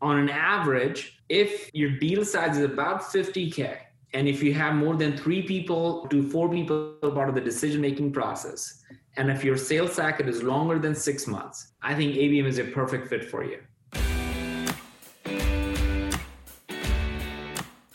on an average, if your deal size is about 50K, and if you have more than three people to four people part of the decision making process, and if your sales cycle is longer than six months, I think ABM is a perfect fit for you.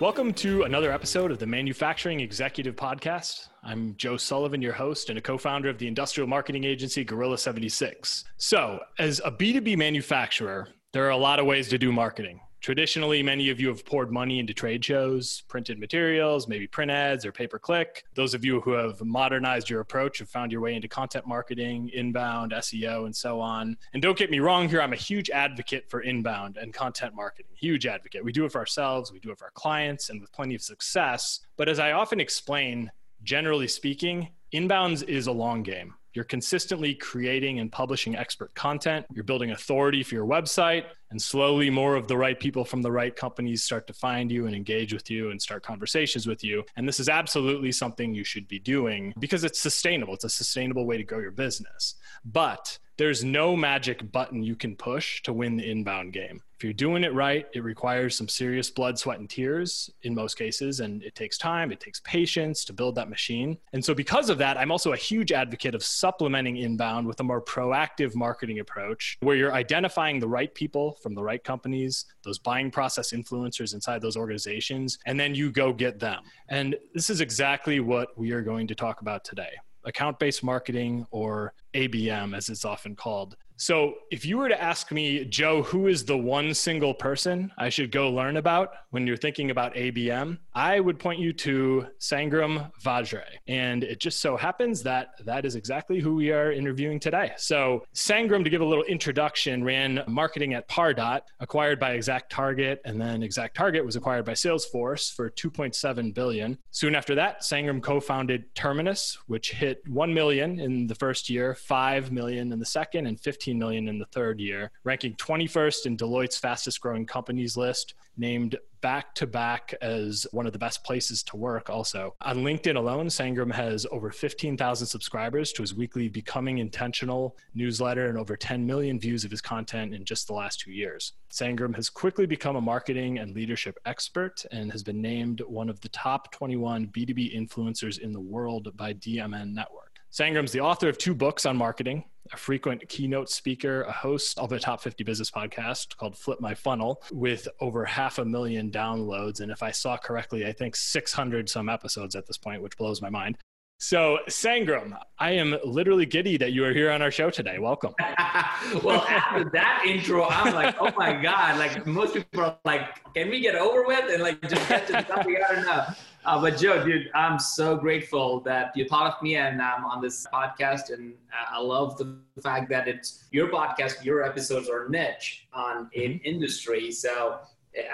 Welcome to another episode of the Manufacturing Executive Podcast. I'm Joe Sullivan, your host and a co founder of the industrial marketing agency Gorilla 76. So, as a B2B manufacturer, there are a lot of ways to do marketing. Traditionally, many of you have poured money into trade shows, printed materials, maybe print ads or pay per click. Those of you who have modernized your approach have found your way into content marketing, inbound, SEO, and so on. And don't get me wrong here, I'm a huge advocate for inbound and content marketing. Huge advocate. We do it for ourselves, we do it for our clients, and with plenty of success. But as I often explain, generally speaking, inbounds is a long game. You're consistently creating and publishing expert content. You're building authority for your website. And slowly, more of the right people from the right companies start to find you and engage with you and start conversations with you. And this is absolutely something you should be doing because it's sustainable. It's a sustainable way to grow your business. But there's no magic button you can push to win the inbound game. If you're doing it right, it requires some serious blood, sweat, and tears in most cases. And it takes time, it takes patience to build that machine. And so, because of that, I'm also a huge advocate of supplementing inbound with a more proactive marketing approach where you're identifying the right people from the right companies, those buying process influencers inside those organizations, and then you go get them. And this is exactly what we are going to talk about today account based marketing or ABM, as it's often called. So, if you were to ask me, Joe, who is the one single person I should go learn about when you're thinking about ABM, I would point you to Sangram Vajre. And it just so happens that that is exactly who we are interviewing today. So, Sangram, to give a little introduction, ran marketing at Pardot, acquired by Exact Target, and then Exact Target was acquired by Salesforce for 2.7 billion. Soon after that, Sangram co-founded Terminus, which hit 1 million in the first year, 5 million in the second, and 15 15 million in the third year, ranking 21st in Deloitte's fastest growing companies list, named back to back as one of the best places to work also. On LinkedIn alone, Sangram has over 15,000 subscribers to his weekly Becoming Intentional newsletter and over 10 million views of his content in just the last 2 years. Sangram has quickly become a marketing and leadership expert and has been named one of the top 21 B2B influencers in the world by DMN Network. Sangram's the author of two books on marketing, a frequent keynote speaker, a host of a top 50 business podcast called Flip My Funnel with over half a million downloads. And if I saw correctly, I think 600 some episodes at this point, which blows my mind. So, Sangram, I am literally giddy that you are here on our show today. Welcome. well, after that intro, I'm like, oh my God. Like, most people are like, can we get over with and like just get to the stuff we gotta know? Uh, but Joe, dude, I'm so grateful that you thought of me and I'm on this podcast. And I love the fact that it's your podcast, your episodes are niche on an mm-hmm. industry. So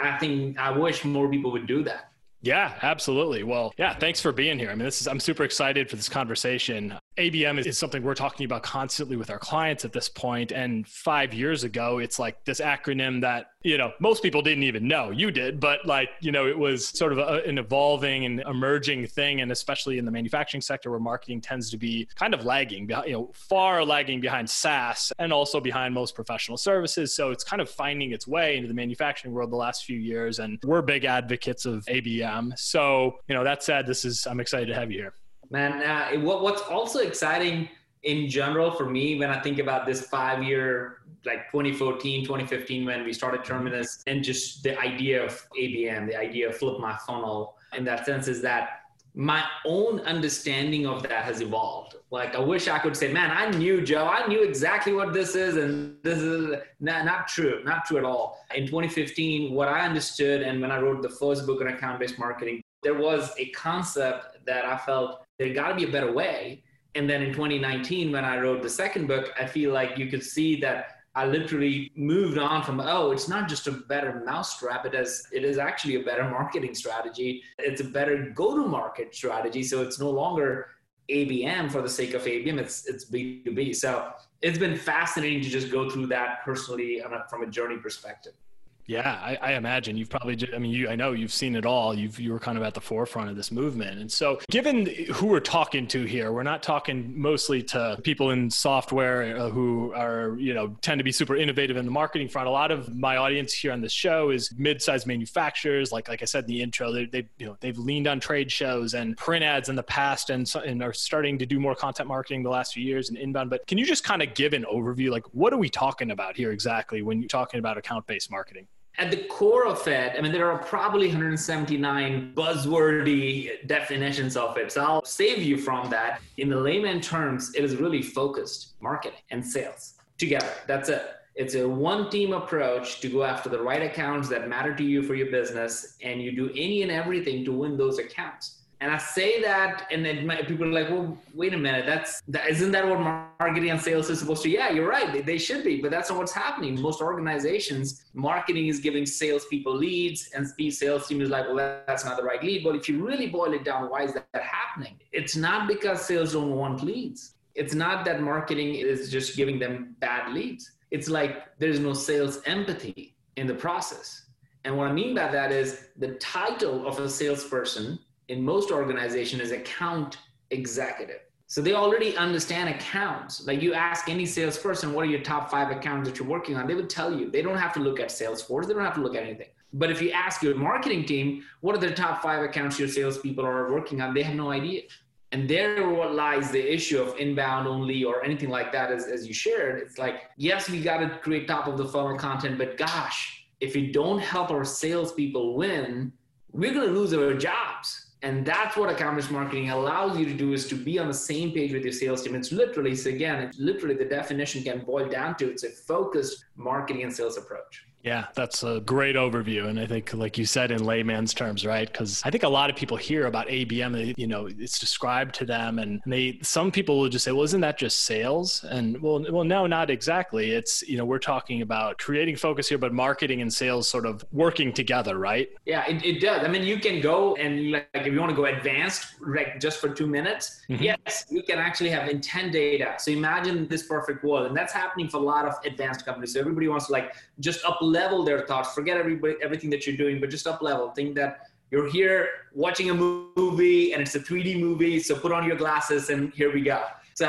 I think I wish more people would do that. Yeah, absolutely. Well, yeah, thanks for being here. I mean, this is I'm super excited for this conversation. ABM is, something we're talking about constantly with our clients at this point. And five years ago, it's like this acronym that, you know, most people didn't even know. You did, but like, you know, it was sort of a, an evolving and emerging thing. And especially in the manufacturing sector where marketing tends to be kind of lagging, you know, far lagging behind SaaS and also behind most professional services. So it's kind of finding its way into the manufacturing world the last few years. And we're big advocates of ABM. So, you know, that said, this is, I'm excited to have you here. Man, uh, what, what's also exciting in general for me when I think about this five year, like 2014, 2015, when we started Terminus, and just the idea of ABM, the idea of flip my funnel in that sense is that my own understanding of that has evolved. Like I wish I could say, man, I knew Joe, I knew exactly what this is, and this is not, not true, not true at all. In 2015, what I understood, and when I wrote the first book on account-based marketing, there was a concept that I felt there got to be a better way. And then in 2019, when I wrote the second book, I feel like you could see that I literally moved on from, oh, it's not just a better mousetrap. It is, it is actually a better marketing strategy. It's a better go-to-market strategy. So it's no longer ABM for the sake of ABM. It's it's B2B. So it's been fascinating to just go through that personally from a journey perspective. Yeah, I, I, imagine you've probably. Just, I mean, you. I know you've seen it all. You've you were kind of at the forefront of this movement, and so given who we're talking to here, we're not talking mostly to people in software uh, who are you know tend to be super innovative in the marketing front. A lot of my audience here on this show is mid-sized manufacturers. Like like I said in the intro, they they you know they've leaned on trade shows and print ads in the past, and and are starting to do more content marketing the last few years and inbound. But can you just kind of give an overview? Like, what are we talking about here exactly when you're talking about account-based marketing? At the core of it, I mean, there are probably 179 buzzwordy definitions of it. So I'll save you from that. In the layman terms, it is really focused marketing and sales together. That's it. It's a one team approach to go after the right accounts that matter to you for your business, and you do any and everything to win those accounts. And I say that, and then people are like, "Well, wait a minute. That's that, isn't that what marketing and sales is supposed to?" Yeah, you're right. They, they should be, but that's not what's happening. Most organizations, marketing is giving salespeople leads, and the sales team is like, "Well, that's not the right lead." But if you really boil it down, why is that happening? It's not because sales don't want leads. It's not that marketing is just giving them bad leads. It's like there's no sales empathy in the process. And what I mean by that is the title of a salesperson in most organization is account executive. So they already understand accounts. Like you ask any salesperson, what are your top five accounts that you're working on? They would tell you. They don't have to look at Salesforce. They don't have to look at anything. But if you ask your marketing team, what are the top five accounts your salespeople are working on? They have no idea. And there lies the issue of inbound only or anything like that, as, as you shared. It's like, yes, we got to create top of the funnel content, but gosh, if we don't help our salespeople win, we're going to lose our jobs and that's what account marketing allows you to do is to be on the same page with your sales team. It's literally, so again, it's literally the definition can boil down to it's a focused marketing and sales approach. Yeah, that's a great overview. And I think, like you said, in layman's terms, right? Because I think a lot of people hear about ABM, you know, it's described to them, and they, some people will just say, well, isn't that just sales? And well, well, no, not exactly. It's, you know, we're talking about creating focus here, but marketing and sales sort of working together, right? Yeah, it, it does. I mean, you can go and like, if you want to go advanced, like just for two minutes, mm-hmm. yes, you can actually have intent data. So imagine this perfect world. And that's happening for a lot of advanced companies. So everybody wants to like just up level their thoughts. Forget everybody everything that you're doing but just up level. Think that you're here watching a movie and it's a 3d movie so put on your glasses and here we go. So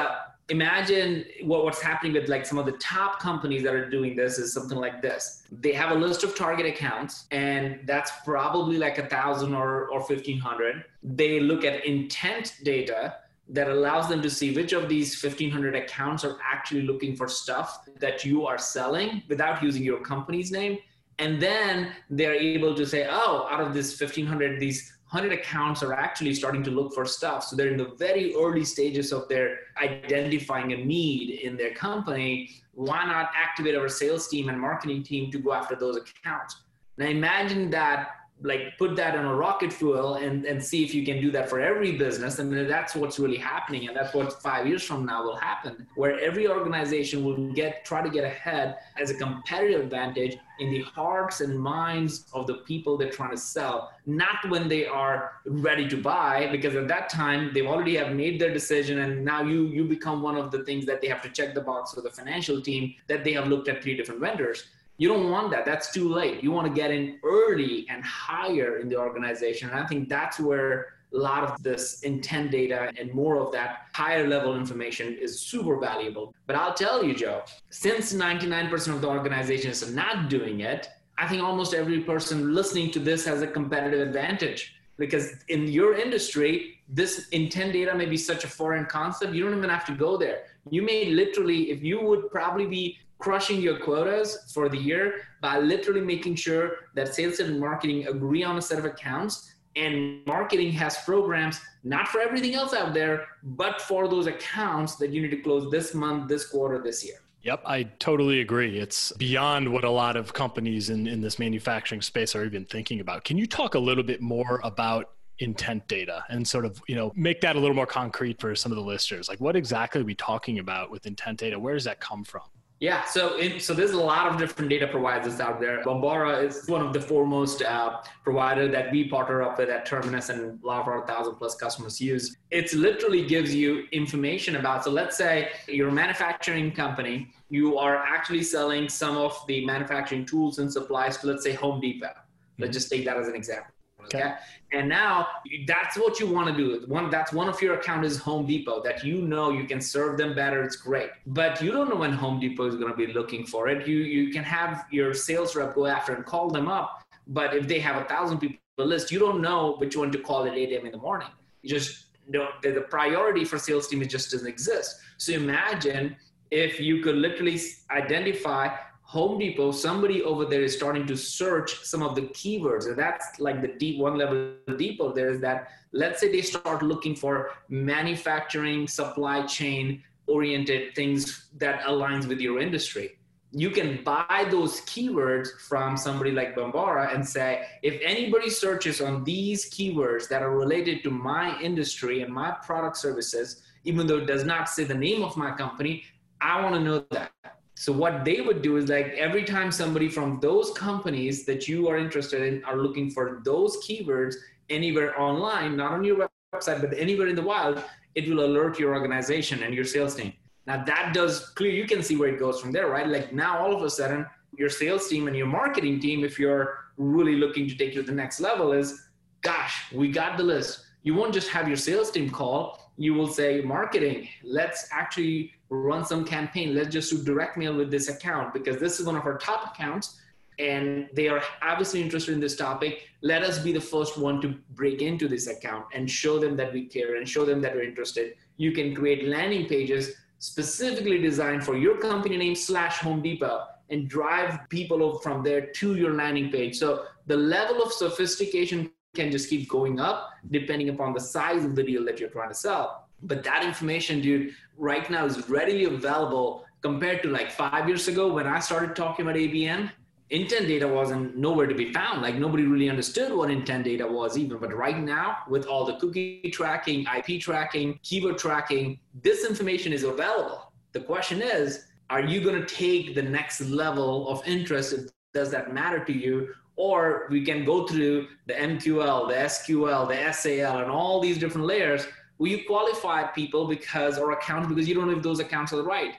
imagine what, what's happening with like some of the top companies that are doing this is something like this. They have a list of target accounts and that's probably like a thousand or, or 1500 they look at intent data that allows them to see which of these 1500 accounts are actually looking for stuff that you are selling without using your company's name. And then they're able to say oh out of this 1500 these 100 accounts are actually starting to look for stuff. So they're in the very early stages of their identifying a need in their company. Why not activate our sales team and marketing team to go after those accounts? Now imagine that like put that on a rocket fuel and, and see if you can do that for every business and that's what's really happening and that's what five years from now will happen where every organization will get try to get ahead as a competitive advantage in the hearts and minds of the people they're trying to sell not when they are ready to buy because at that time they've already have made their decision and now you you become one of the things that they have to check the box for the financial team that they have looked at three different vendors you don't want that. That's too late. You want to get in early and higher in the organization. And I think that's where a lot of this intent data and more of that higher level information is super valuable. But I'll tell you, Joe, since 99% of the organizations are not doing it, I think almost every person listening to this has a competitive advantage because in your industry, this intent data may be such a foreign concept. You don't even have to go there. You may literally, if you would probably be crushing your quotas for the year by literally making sure that sales and marketing agree on a set of accounts and marketing has programs not for everything else out there but for those accounts that you need to close this month this quarter this year Yep, I totally agree. It's beyond what a lot of companies in, in this manufacturing space are even thinking about. Can you talk a little bit more about intent data and sort of, you know, make that a little more concrete for some of the listeners? Like what exactly are we talking about with intent data? Where does that come from? Yeah, so in, so there's a lot of different data providers out there. Bombora is one of the foremost uh, provider that we partner up with at Terminus, and a lot of our thousand plus customers use. It literally gives you information about. So let's say you're a manufacturing company, you are actually selling some of the manufacturing tools and supplies to let's say Home Depot. Let's just take that as an example. Okay. okay. And now that's what you want to do. One that's one of your account is Home Depot that you know you can serve them better. It's great. But you don't know when Home Depot is going to be looking for it. You you can have your sales rep go after and call them up. But if they have a thousand people list, you don't know which one to call at 8 a.m. in the morning. You just don't the, the priority for sales team it just doesn't exist. So imagine if you could literally identify Home Depot, somebody over there is starting to search some of the keywords. And that's like the deep one level deeper. There is that, let's say they start looking for manufacturing, supply chain oriented things that aligns with your industry. You can buy those keywords from somebody like Bombora and say, if anybody searches on these keywords that are related to my industry and my product services, even though it does not say the name of my company, I want to know that so what they would do is like every time somebody from those companies that you are interested in are looking for those keywords anywhere online, not on your website, but anywhere in the wild, it will alert your organization and your sales team. Now that does clear, you can see where it goes from there, right? Like now all of a sudden your sales team and your marketing team, if you're really looking to take you to the next level is, gosh, we got the list. You won't just have your sales team call you will say marketing let's actually run some campaign. Let's just do direct mail with this account because this is one of our top accounts and they are obviously interested in this topic. Let us be the first one to break into this account and show them that we care and show them that we're interested. You can create landing pages specifically designed for your company name slash home depot and drive people from there to your landing page. So the level of sophistication can just keep going up depending upon the size of the deal that you're trying to sell. But that information, dude, right now is readily available compared to like five years ago when I started talking about ABM. Intent data wasn't nowhere to be found. Like nobody really understood what intent data was even. But right now, with all the cookie tracking, IP tracking, keyword tracking, this information is available. The question is, are you going to take the next level of interest? Does that matter to you? Or we can go through the MQL, the SQL, the SAL, and all these different layers where you qualify people because or accounts because you don't know if those accounts are right.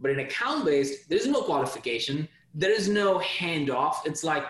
But in account based, there's no qualification. There is no handoff. It's like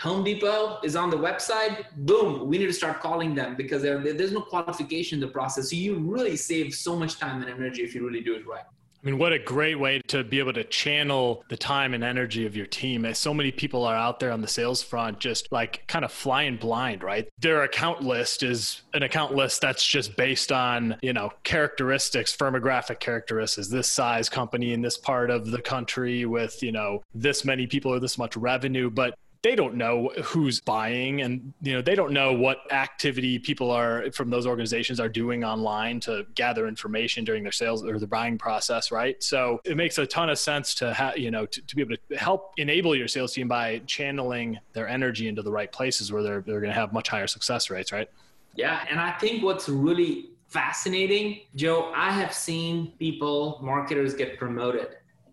Home Depot is on the website. Boom, we need to start calling them because there's no qualification in the process. So you really save so much time and energy if you really do it right. I mean, what a great way to be able to channel the time and energy of your team. As so many people are out there on the sales front, just like kind of flying blind, right? Their account list is an account list that's just based on, you know, characteristics, firmographic characteristics, this size company in this part of the country with, you know, this many people or this much revenue. But they don't know who's buying and you know they don't know what activity people are from those organizations are doing online to gather information during their sales or the buying process right? So it makes a ton of sense to have you know to, to be able to help enable your sales team by channeling their energy into the right places where they're, they're going to have much higher success rates right? Yeah and i think what's really fascinating joe i have seen people marketers get promoted.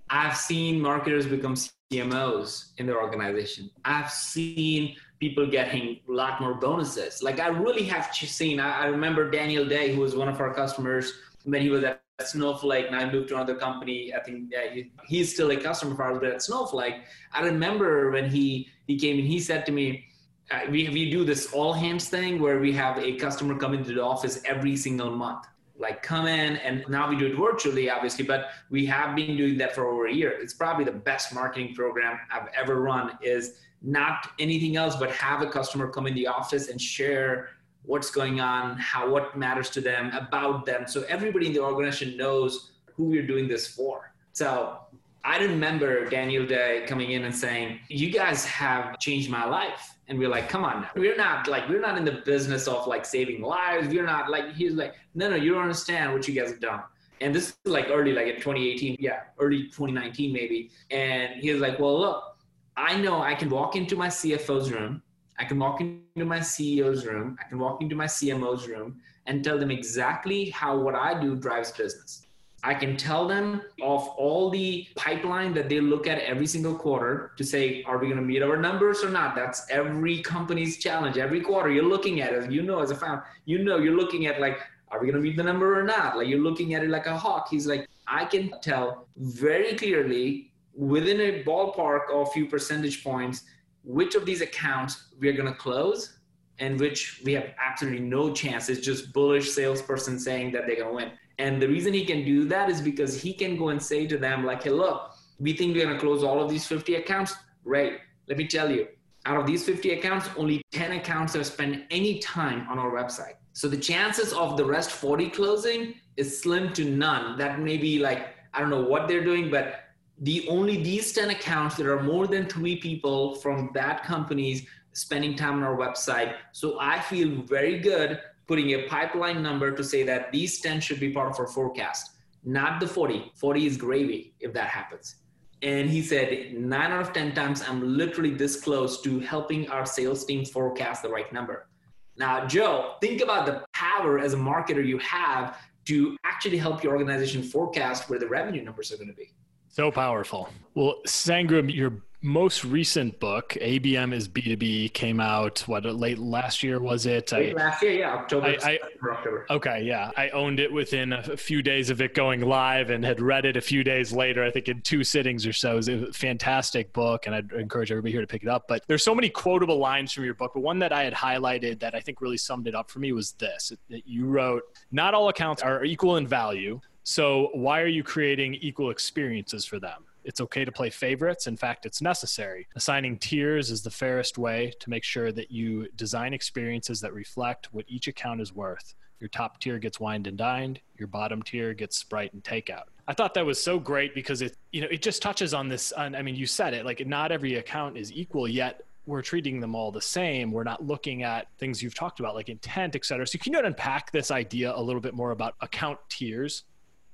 I've seen marketers become CMOs in their organization. I've seen people getting a lot more bonuses. Like I really have seen, I, remember Daniel Day, who was one of our customers when he was at Snowflake and I moved to another company. I think yeah, he's still a customer of ours, but at Snowflake, I remember when he, he came and he said to me, uh, we, we do this all hands thing where we have a customer come into the office every single month like come in and now we do it virtually obviously but we have been doing that for over a year. It's probably the best marketing program i've ever run is not anything else but have a customer come in the office and share what's going on how what matters to them about them so everybody in the organization knows who we're doing this for. So i remember daniel day coming in and saying you guys have changed my life. And we're like come on we're not like we're not in the business of like saving lives. We're not like he's like no no you don't understand what you guys have done. And this is like early like in 2018 yeah early 2019 maybe. And he was like well look i know i can walk into my cfo's room. I can walk into my ceo's room. I can walk into my cmo's room and tell them exactly how what i do drives business I can tell them of all the pipeline that they look at every single quarter to say, are we going to meet our numbers or not? That's every company's challenge. Every quarter you're looking at it, you know, as a founder, you know, you're looking at like, are we going to meet the number or not? Like you're looking at it like a hawk. He's like, I can tell very clearly within a ballpark of a few percentage points which of these accounts we are going to close and which we have absolutely no chance. It's just bullish salesperson saying that they're going to win. And the reason he can do that is because he can go and say to them, like, hey, look, we think we're going to close all of these 50 accounts. Right. Let me tell you, out of these 50 accounts, only 10 accounts have spent any time on our website. So the chances of the rest 40 closing is slim to none. That may be like, I don't know what they're doing, but the only these 10 accounts, there are more than three people from that companies spending time on our website. So I feel very good putting a pipeline number to say that these 10 should be part of our forecast, not the 40. 40 is gravy if that happens. And he said, nine out of 10 times, I'm literally this close to helping our sales team forecast the right number. Now, Joe, think about the power as a marketer you have to actually help your organization forecast where the revenue numbers are going to be. So powerful. Well, Sangram, your most recent book, ABM is B2B, came out, what, late last year, was it? Late I, last year, yeah, October, I, I, October. Okay, yeah. I owned it within a few days of it going live and had read it a few days later, I think in two sittings or so. It was a fantastic book, and I'd encourage everybody here to pick it up. But there's so many quotable lines from your book, but one that I had highlighted that I think really summed it up for me was this that you wrote, Not all accounts are equal in value. So why are you creating equal experiences for them? It's okay to play favorites. In fact, it's necessary. Assigning tiers is the fairest way to make sure that you design experiences that reflect what each account is worth. Your top tier gets wined and dined, your bottom tier gets Sprite and takeout. I thought that was so great because it, you know, it just touches on this. On, I mean, you said it like not every account is equal yet we're treating them all the same. We're not looking at things you've talked about like intent, et cetera. So can you unpack this idea a little bit more about account tiers?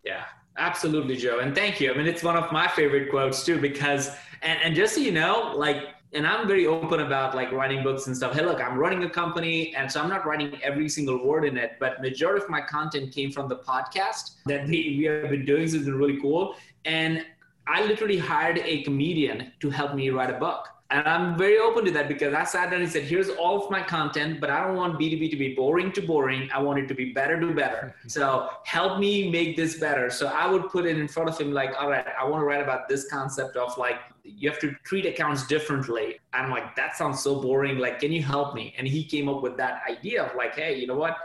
Yeah, Absolutely, Joe. And thank you. I mean, it's one of my favorite quotes too, because, and, and just so you know, like, and I'm very open about like writing books and stuff. Hey, look, I'm running a company, and so I'm not writing every single word in it, but majority of my content came from the podcast that we, we have been doing. So it's been really cool. And I literally hired a comedian to help me write a book. And I'm very open to that because I sat down and said, here's all of my content, but I don't want B2B to be boring to boring. I want it to be better to better. So help me make this better. So I would put it in front of him like, all right, I want to write about this concept of like, you have to treat accounts differently. And I'm like, that sounds so boring. Like, can you help me? And he came up with that idea of like, hey, you know what?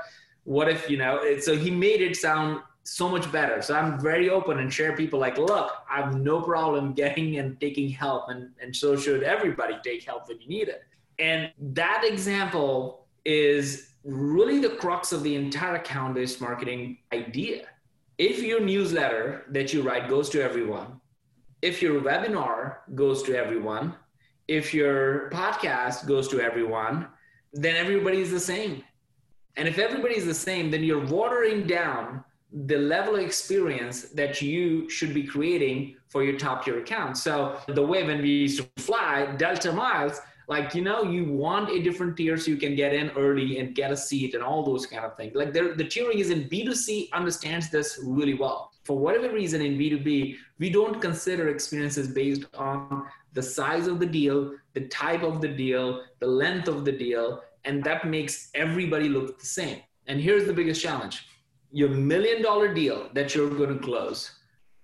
What if, you know, so he made it sound so much better. So I'm very open and share people like, look, I have no problem getting and taking help, and, and so should everybody take help when you need it. And that example is really the crux of the entire account based marketing idea. If your newsletter that you write goes to everyone, if your webinar goes to everyone, if your podcast goes to everyone, then everybody is the same. And if everybody is the same, then you're watering down the level of experience that you should be creating for your top tier account. So the way when we used to fly Delta miles, like you know, you want a different tier so you can get in early and get a seat and all those kind of things. Like the tiering is in B2C understands this really well. For whatever reason in B2B, we don't consider experiences based on the size of the deal, the type of the deal, the length of the deal, and that makes everybody look the same. And here's the biggest challenge your million dollar deal that you're going to close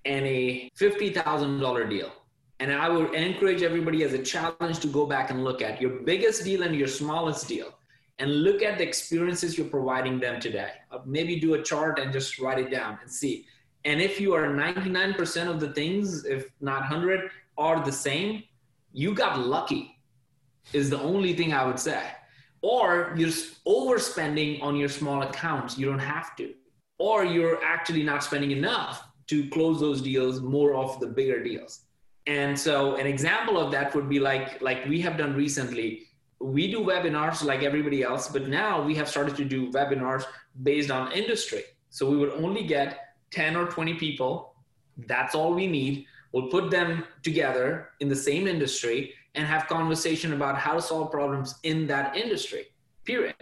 and a $50,000 deal. And I would encourage everybody as a challenge to go back and look at your biggest deal and your smallest deal and look at the experiences you're providing them today. Uh, maybe do a chart and just write it down and see. And if you are 99% of the things, if not 100, are the same, you got lucky, is the only thing I would say. Or you're overspending on your small accounts. You don't have to or you're actually not spending enough to close those deals more of the bigger deals. And so an example of that would be like like we have done recently. We do webinars like everybody else but now we have started to do webinars based on industry. So we would only get 10 or 20 people. That's all we need. We'll put them together in the same industry and have conversation about how to solve problems in that industry period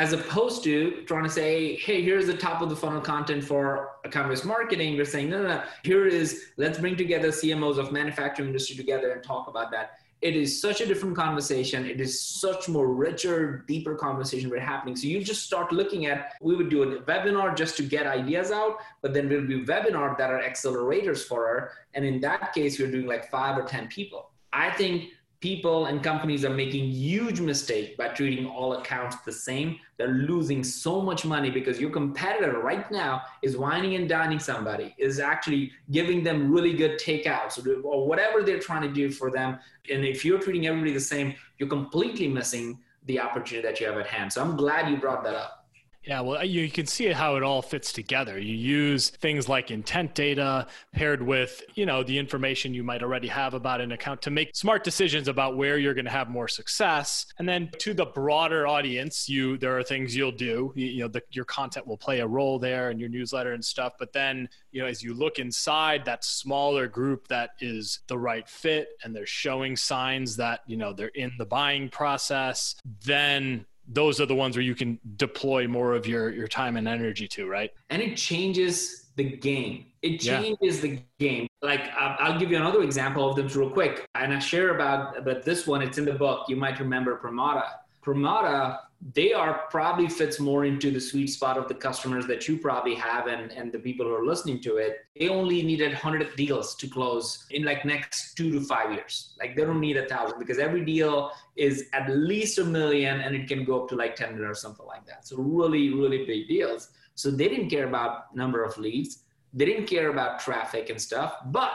as opposed to trying to say, hey, here's the top of the funnel content for account-based marketing. We're saying, no, no, no, here is, let's bring together CMOs of manufacturing industry together and talk about that. It is such a different conversation. It is such more richer, deeper conversation we're happening. So you just start looking at, we would do a webinar just to get ideas out, but then we'll be webinar that are accelerators for her. And in that case, we're doing like five or 10 people. I think people and companies are making huge mistake by treating all accounts the same. They're losing so much money because your competitor right now is wining and dining somebody is actually giving them really good takeouts or whatever they're trying to do for them. And if you're treating everybody the same you're completely missing the opportunity that you have at hand. So i'm glad you brought that up yeah, well, uh, you can see how it all fits together. You use things like intent data paired with, you know, the information you might already have about an account to make smart decisions about where you're going to have more success. And then to the broader audience, you there are things you'll do. You, you know, the, your content will play a role there in your newsletter and stuff. But then, you know, as you look inside that smaller group that is the right fit and they're showing signs that you know they're in the buying process, then those are the ones where you can deploy more of your your time and energy to right? And it changes the game. It changes yeah. the game. Like i'll give you another example of them real quick. And i share about about this one it's in the book. You might remember Pramata Pramata they are probably fits more into the sweet spot of the customers that you probably have and, and the people who are listening to it. They only needed 100 deals to close in like next two to five years. Like they don't need a thousand because every deal is at least a million and it can go up to like 10 million or something like that. So really, really big deals. So they didn't care about number of leads. They didn't care about traffic and stuff. But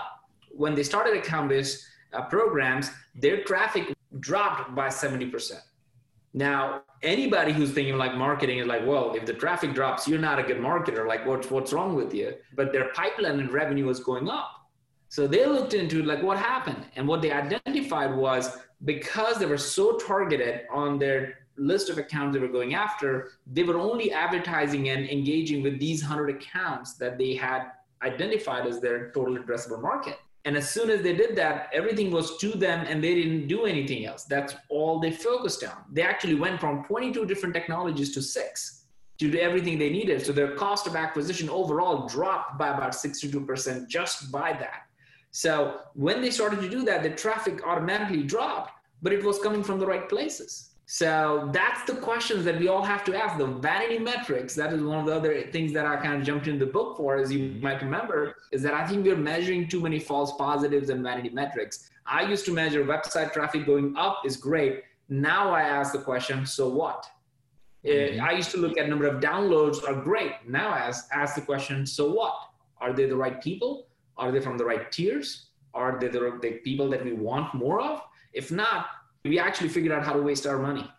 when they started account-based uh, programs, their traffic dropped by 70%. Now, anybody who's thinking like marketing is like, well, if the traffic drops, you're not a good marketer. Like, what's what's wrong with you? But their pipeline and revenue was going up. So they looked into like what happened, and what they identified was because they were so targeted on their list of accounts they were going after, they were only advertising and engaging with these hundred accounts that they had identified as their total addressable market. And as soon as they did that, everything was to them and they didn't do anything else. That's all they focused on. They actually went from 22 different technologies to six to do everything they needed. So their cost of acquisition overall dropped by about 62% just by that. So when they started to do that, the traffic automatically dropped, but it was coming from the right places. So that's the questions that we all have to ask. The vanity metrics, that is one of the other things that I kind of jumped in the book for, as you might remember, is that I think we're measuring too many false positives and vanity metrics. I used to measure website traffic going up is great. Now I ask the question, so what? Mm-hmm. I used to look at number of downloads are great. Now I ask, ask the question, so what? Are they the right people? Are they from the right tiers? Are they the, the people that we want more of? If not, we actually figured out how to waste our money.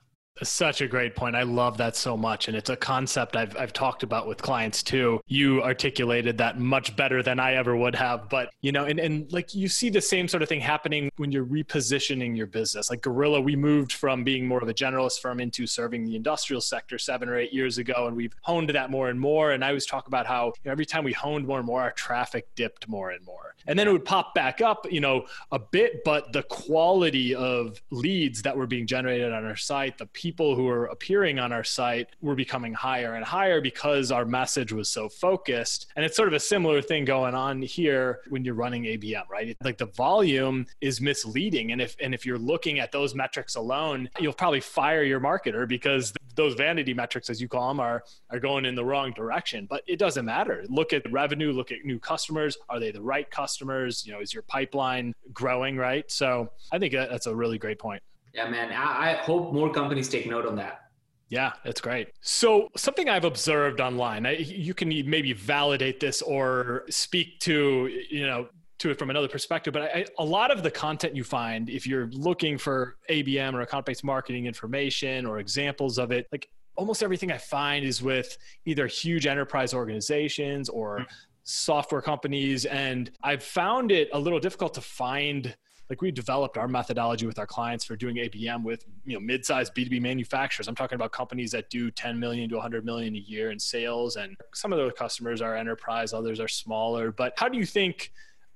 Such a great point. I love that so much. And it's a concept I've, I've talked about with clients too. You articulated that much better than I ever would have. But, you know, and, and like you see the same sort of thing happening when you're repositioning your business. Like Gorilla, we moved from being more of a generalist firm into serving the industrial sector seven or eight years ago. And we've honed that more and more. And I always talk about how you know, every time we honed more and more, our traffic dipped more and more. And then it would pop back up, you know, a bit, but the quality of leads that were being generated on our site, the people who were appearing on our site were becoming higher and higher because our message was so focused. And it's sort of a similar thing going on here when you're running ABM, right? Like the volume is misleading. And if and if you're looking at those metrics alone, you'll probably fire your marketer because those vanity metrics, as you call them, are are going in the wrong direction. But it doesn't matter. Look at revenue, look at new customers. Are they the right customers? You know, is your pipeline growing, right? So I think that's a really great point. Yeah, man. I, I hope more companies take note on that. Yeah, that's great. So, something I've observed online, I, you can maybe validate this or speak to, you know, to it from another perspective, but I, a lot of the content you find, if you're looking for ABM or account based marketing information or examples of it, like almost everything I find is with either huge enterprise organizations or mm-hmm. software companies. And I've found it a little difficult to find like we developed our methodology with our clients for doing ABM with you know mid-sized B2B manufacturers. I'm talking about companies that do 10 million to 100 million a year in sales, and some of those customers are enterprise, others are smaller. But how do you think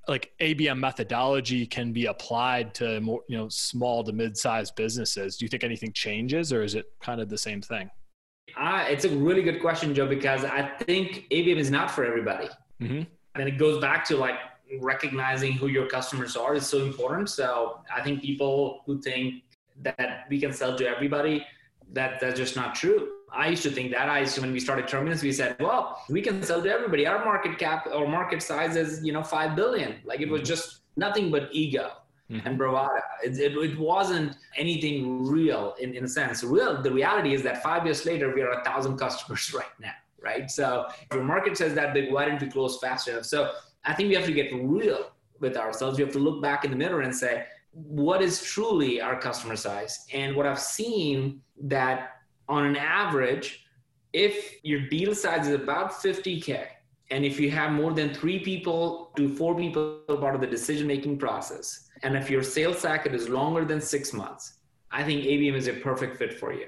like ABM methodology can be applied to more you know small to mid-sized businesses? Do you think anything changes, or is it kind of the same thing? Uh, it's a really good question, Joe, because I think ABM is not for everybody. Mm-hmm. And it goes back to like recognizing who your customers are is so important. So I think people who think that we can sell to everybody, that that's just not true. I used to think that. I used to, when we started Terminus, we said, well, we can sell to everybody. Our market cap or market size is, you know, 5 billion. Like it was just nothing but ego mm-hmm. and bravado. It, it, it, wasn't anything real in, in a sense. Real, the reality is that five years later, we are a thousand customers right now, right? So if your market says that big, why didn't we close fast enough? So I think we have to get real with ourselves. We have to look back in the mirror and say, what is truly our customer size? And what I've seen that on an average, if your deal size is about 50K, and if you have more than three people to four people part of the decision making process, and if your sales cycle is longer than six months, I think ABM is a perfect fit for you.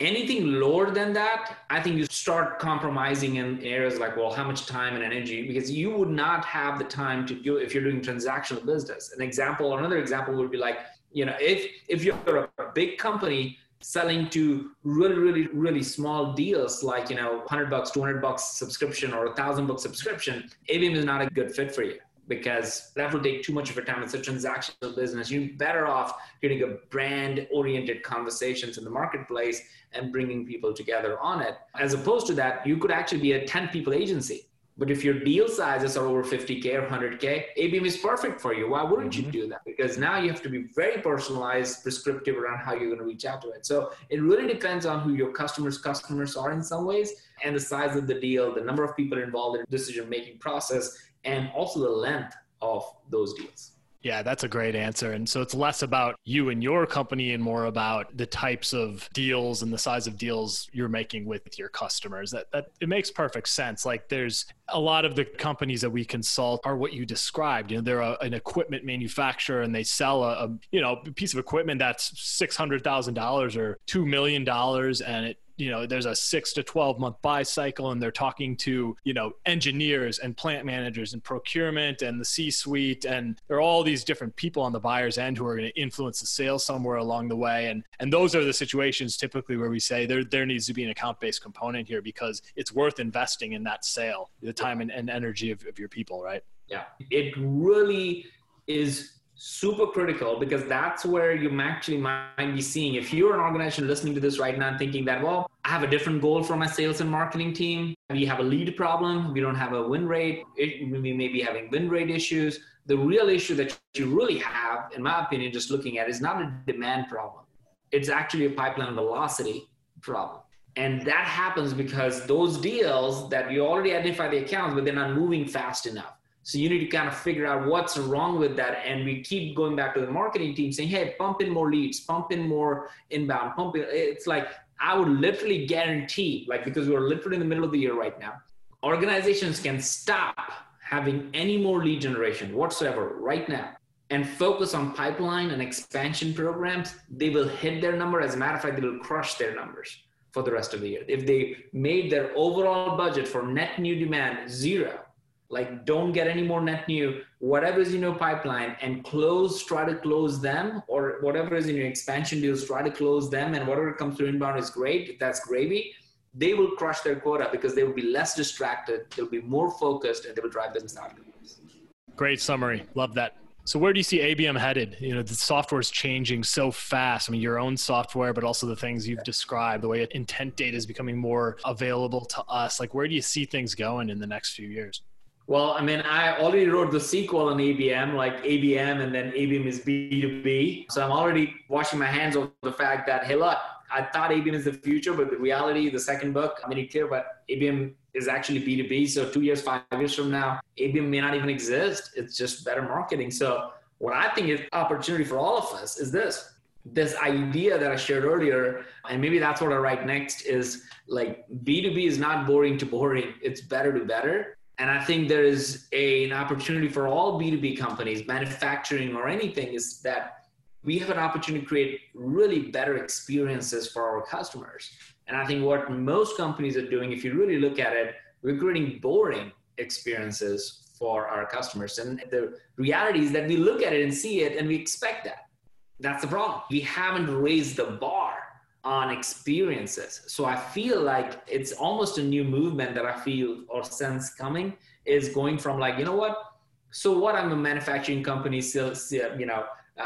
Anything lower than that, I think you start compromising in areas like, well, how much time and energy, because you would not have the time to do if you're doing transactional business. An example, another example would be like, you know, if if you're a big company selling to really, really, really small deals like, you know, 100 bucks, 200 bucks subscription or a thousand bucks subscription, ABM is not a good fit for you because that will take too much of your time. It's a transactional business. You're better off getting a brand oriented conversations in the marketplace and bringing people together on it. As opposed to that, you could actually be a 10 people agency but if your deal sizes are over 50K or 100K, ABM is perfect for you. Why wouldn't mm-hmm. you do that? Because now you have to be very personalized, prescriptive around how you're going to reach out to it. So it really depends on who your customers' customers are in some ways and the size of the deal, the number of people involved in the decision making process, and also the length of those deals. Yeah, that's a great answer. And so it's less about you and your company and more about the types of deals and the size of deals you're making with your customers. That that it makes perfect sense. Like there's a lot of the companies that we consult are what you described. You know, they're a, an equipment manufacturer and they sell a, a you know piece of equipment that's six hundred thousand dollars or two million dollars, and it you know there's a six to 12 month buy cycle and they're talking to you know engineers and plant managers and procurement and the c suite and there are all these different people on the buyer's end who are going to influence the sale somewhere along the way. And and those are the situations typically where we say there there needs to be an account based component here because it's worth investing in that sale the time and, and energy of, of your people right? Yeah. It really is super critical because that's where you actually might be seeing if you're an organization listening to this right now and thinking that well i have a different goal for my sales and marketing team we have a lead problem we don't have a win rate we may be having win rate issues the real issue that you really have in my opinion just looking at is not a demand problem. It's actually a pipeline velocity problem. And that happens because those deals that you already identify the accounts but they're not moving fast enough so you need to kind of figure out what's wrong with that. And we keep going back to the marketing team saying, hey, pump in more leads, pump in more inbound, pump in. It's like, I would literally guarantee, like, because we're literally in the middle of the year right now, organizations can stop having any more lead generation whatsoever right now and focus on pipeline and expansion programs. They will hit their number. As a matter of fact, they will crush their numbers for the rest of the year. If they made their overall budget for net new demand zero, like don't get any more net new whatever is in your pipeline and close try to close them or whatever is in your expansion deals try to close them and whatever comes through inbound is great that's gravy they will crush their quota because they will be less distracted they'll be more focused and they will drive business outcomes great summary love that so where do you see ABM headed? You know, the software is changing so fast. I mean, your own software, but also the things you've described, the way intent data is becoming more available to us. Like, where do you see things going in the next few years? Well, I mean, I already wrote the sequel on ABM, like ABM, and then ABM is B2B. So I'm already washing my hands of the fact that, hey, look, I thought ABM is the future, but the reality, the second book, I made it clear, but ABM is actually B2B. So two years, five years from now, ABM may not even exist. It's just better marketing. So what I think is opportunity for all of us is this. This idea that I shared earlier, and maybe that's what I write next, is like B2B is not boring to boring. It's better to better and I think there is a, an opportunity for all B2B companies, manufacturing or anything, is that we have an opportunity to create really better experiences for our customers. And I think what most companies are doing, if you really look at it, we're creating boring experiences for our customers. And the reality is that we look at it and see it and we expect that. That's the problem. We haven't raised the bar on experiences. So I feel like it's almost a new movement that I feel or sense coming is going from like, you know what? So what I'm a manufacturing company, you know,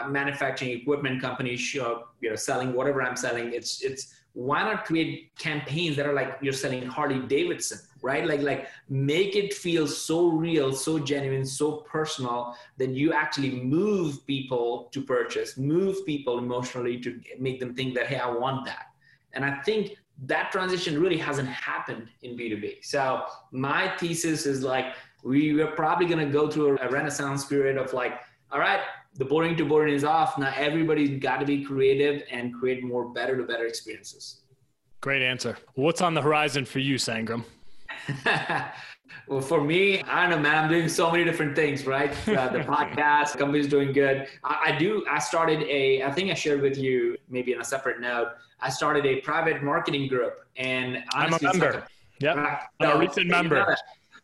manufacturing equipment company, you know, selling whatever I'm selling. It's it's why not create campaigns that are like you're selling Harley Davidson, right? Like like make it feel so real, so genuine, so personal that you actually move people to purchase, move people emotionally to make them think that hey, I want that. And I think that transition really hasn't happened in B2B. So my thesis is like we we're probably going to go through a renaissance period of like all right the boring to boring is off. Now everybody's got to be creative and create more better to better experiences. Great answer. What's on the horizon for you, Sangram? well, for me, I don't know, man. I'm doing so many different things, right? Uh, the podcast, company's doing good. I, I, do. I started a. I think I shared with you maybe on a separate note. I started a private marketing group, and honestly, I'm a member. Yep, I'm a recent member.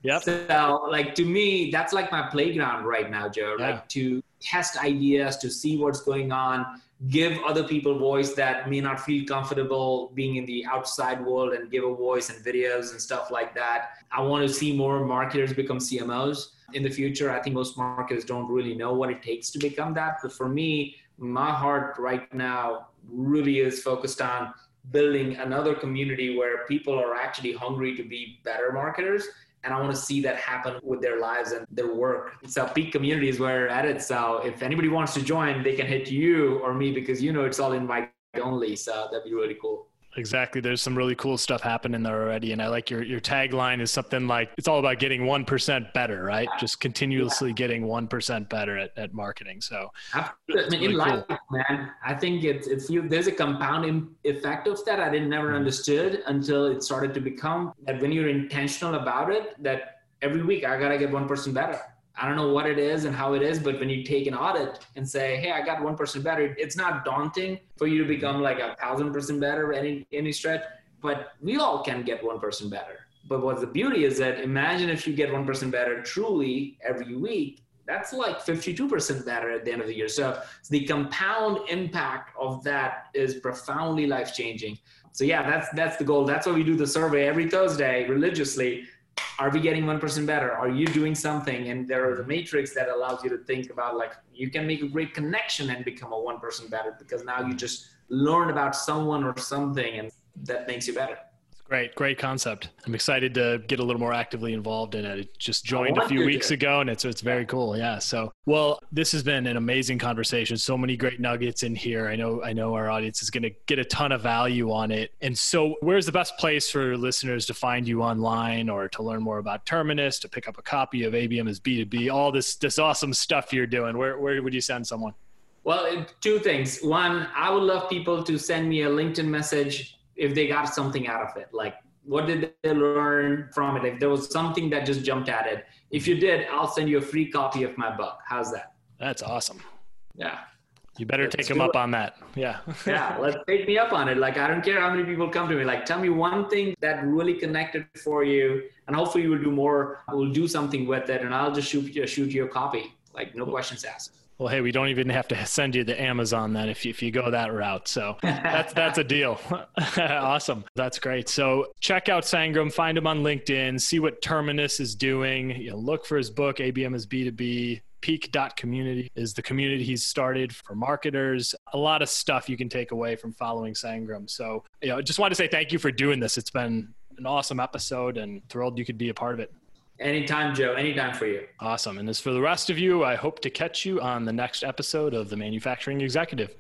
Yep. So, like to me, that's like my playground right now, Joe. Yeah. Like to test ideas, to see what's going on, give other people voice that may not feel comfortable being in the outside world and give a voice and videos and stuff like that. I want to see more marketers become CMOs in the future. I think most marketers don't really know what it takes to become that. But for me, my heart right now really is focused on building another community where people are actually hungry to be better marketers and I want to see that happen with their lives and their work. So peak community is where we're at it. So if anybody wants to join, they can hit you or me because you know it's all invite only. So that'd be really cool. Exactly. There's some really cool stuff happening there already. And I like your, your tagline is something like it's all about getting 1% better, right? Just continuously yeah. getting 1% better at, at marketing. So I mean, really in life, cool. man, I think it's, it's you, there's a compounding effect of that I didn't never mm-hmm. understood until it started to become that when you're intentional about it, that every week I got to get 1% person better. I don't know what it is and how it is, but when you take an audit and say, "Hey, I got one percent better," it's not daunting for you to become like a thousand percent better any any stretch. But we all can get one percent better. But what's the beauty is that imagine if you get one percent better truly every week. That's like 52% better at the end of the year. So the compound impact of that is profoundly life changing. So yeah, that's that's the goal. That's why we do the survey every Thursday religiously are we getting 1% person better? Are you doing something? And there are the matrix that allows you to think about like you can make a great connection and become a 1% person better because now you just learn about someone or something and that makes you better Great, great concept. I'm excited to get a little more actively involved in it. I just joined a few weeks ago and it's it's very cool. Yeah. So, well, this has been an amazing conversation. So many great nuggets in here. I know I know our audience is going to get a ton of value on it. And so, where's the best place for listeners to find you online or to learn more about Terminus, to pick up a copy of ABM is B2B, all this this awesome stuff you're doing? Where where would you send someone? Well, two things. One, I would love people to send me a LinkedIn message if they got something out of it. Like what did they learn from it? If there was something that just jumped at it if you did i'll send you a free copy of my book. How's that? That's awesome. Yeah. You better let's take them up it. on that. Yeah. Yeah let's take me up on it. Like i don't care how many people come to me. Like tell me one thing that really connected for you and hopefully you will do more we'll do something with it and i'll just shoot you shoot you a copy. Like no questions asked well, hey, we don't even have to send you the Amazon then if you, if you go that route. So that's that's a deal. awesome. That's great. So check out Sangram, find him on LinkedIn, see what Terminus is doing. You know, look for his book, ABM is B2B. Peak.community is the community he's started for marketers. A lot of stuff you can take away from following Sangram. So, you know, just want to say thank you for doing this. It's been an awesome episode and thrilled you could be a part of it. Anytime, Joe. Anytime for you. Awesome. And as for the rest of you, I hope to catch you on the next episode of The Manufacturing Executive.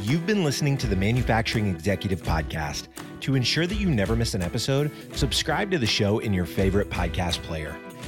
You've been listening to the Manufacturing Executive Podcast. To ensure that you never miss an episode, subscribe to the show in your favorite podcast player.